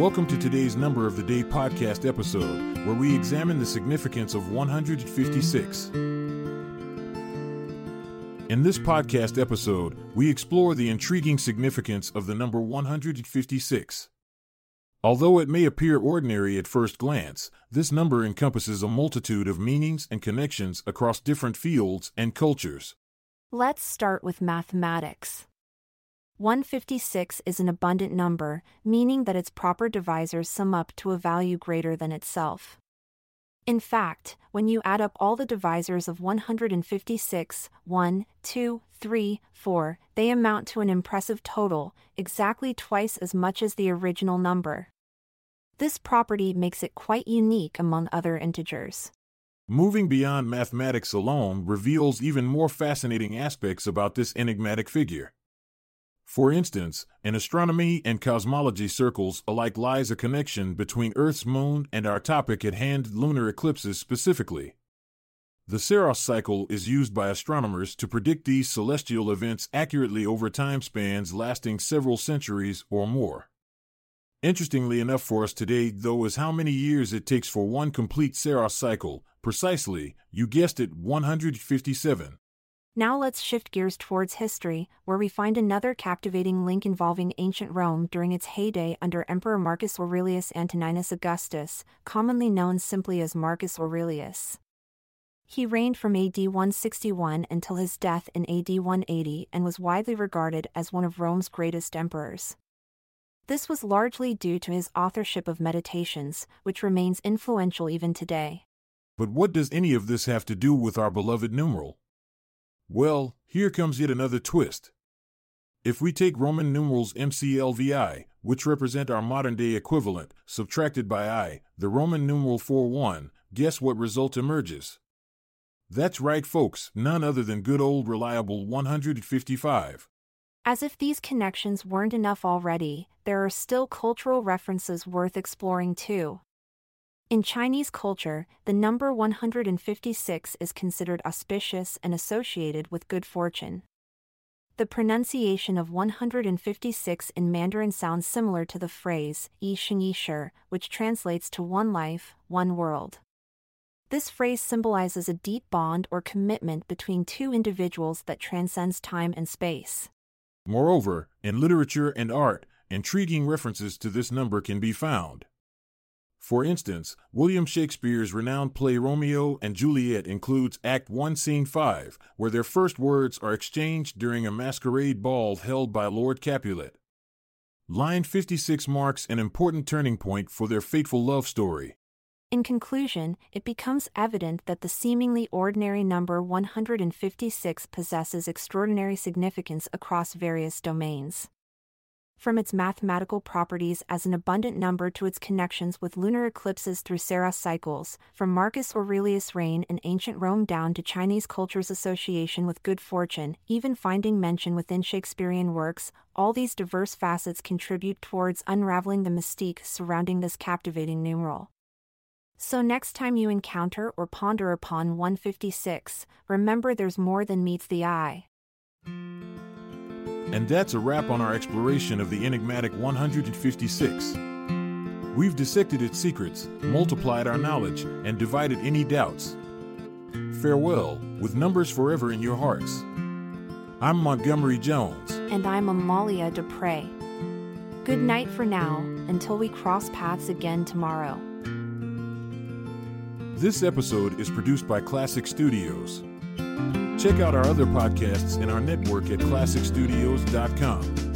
Welcome to today's Number of the Day podcast episode, where we examine the significance of 156. In this podcast episode, we explore the intriguing significance of the number 156. Although it may appear ordinary at first glance, this number encompasses a multitude of meanings and connections across different fields and cultures. Let's start with mathematics. 156 is an abundant number, meaning that its proper divisors sum up to a value greater than itself. In fact, when you add up all the divisors of 156, 1, 2, 3, 4, they amount to an impressive total, exactly twice as much as the original number. This property makes it quite unique among other integers. Moving beyond mathematics alone reveals even more fascinating aspects about this enigmatic figure. For instance, in astronomy and cosmology circles alike lies a connection between Earth's moon and our topic at hand lunar eclipses specifically. The Saros cycle is used by astronomers to predict these celestial events accurately over time spans lasting several centuries or more. Interestingly enough for us today, though, is how many years it takes for one complete Saros cycle, precisely, you guessed it, 157. Now let's shift gears towards history, where we find another captivating link involving ancient Rome during its heyday under Emperor Marcus Aurelius Antoninus Augustus, commonly known simply as Marcus Aurelius. He reigned from AD 161 until his death in AD 180 and was widely regarded as one of Rome's greatest emperors. This was largely due to his authorship of Meditations, which remains influential even today. But what does any of this have to do with our beloved numeral? Well, here comes yet another twist. If we take Roman numerals MCLVI, which represent our modern day equivalent, subtracted by I, the Roman numeral 41, guess what result emerges? That's right, folks, none other than good old reliable 155. As if these connections weren't enough already, there are still cultural references worth exploring too. In Chinese culture, the number 156 is considered auspicious and associated with good fortune. The pronunciation of 156 in Mandarin sounds similar to the phrase Yi Sheng Yi Shi, which translates to one life, one world. This phrase symbolizes a deep bond or commitment between two individuals that transcends time and space. Moreover, in literature and art, intriguing references to this number can be found. For instance, William Shakespeare's renowned play Romeo and Juliet includes Act 1, Scene 5, where their first words are exchanged during a masquerade ball held by Lord Capulet. Line 56 marks an important turning point for their fateful love story. In conclusion, it becomes evident that the seemingly ordinary number 156 possesses extraordinary significance across various domains from its mathematical properties as an abundant number to its connections with lunar eclipses through Saros cycles, from Marcus Aurelius' reign in ancient Rome down to Chinese culture's association with good fortune, even finding mention within Shakespearean works, all these diverse facets contribute towards unraveling the mystique surrounding this captivating numeral. So, next time you encounter or ponder upon 156, remember there's more than meets the eye. And that's a wrap on our exploration of the enigmatic 156. We've dissected its secrets, multiplied our knowledge, and divided any doubts. Farewell, with numbers forever in your hearts. I'm Montgomery Jones. And I'm Amalia Dupre. Good night for now, until we cross paths again tomorrow. This episode is produced by Klassic Studios. Check out our other podcasts in our network at klassicstudios.com.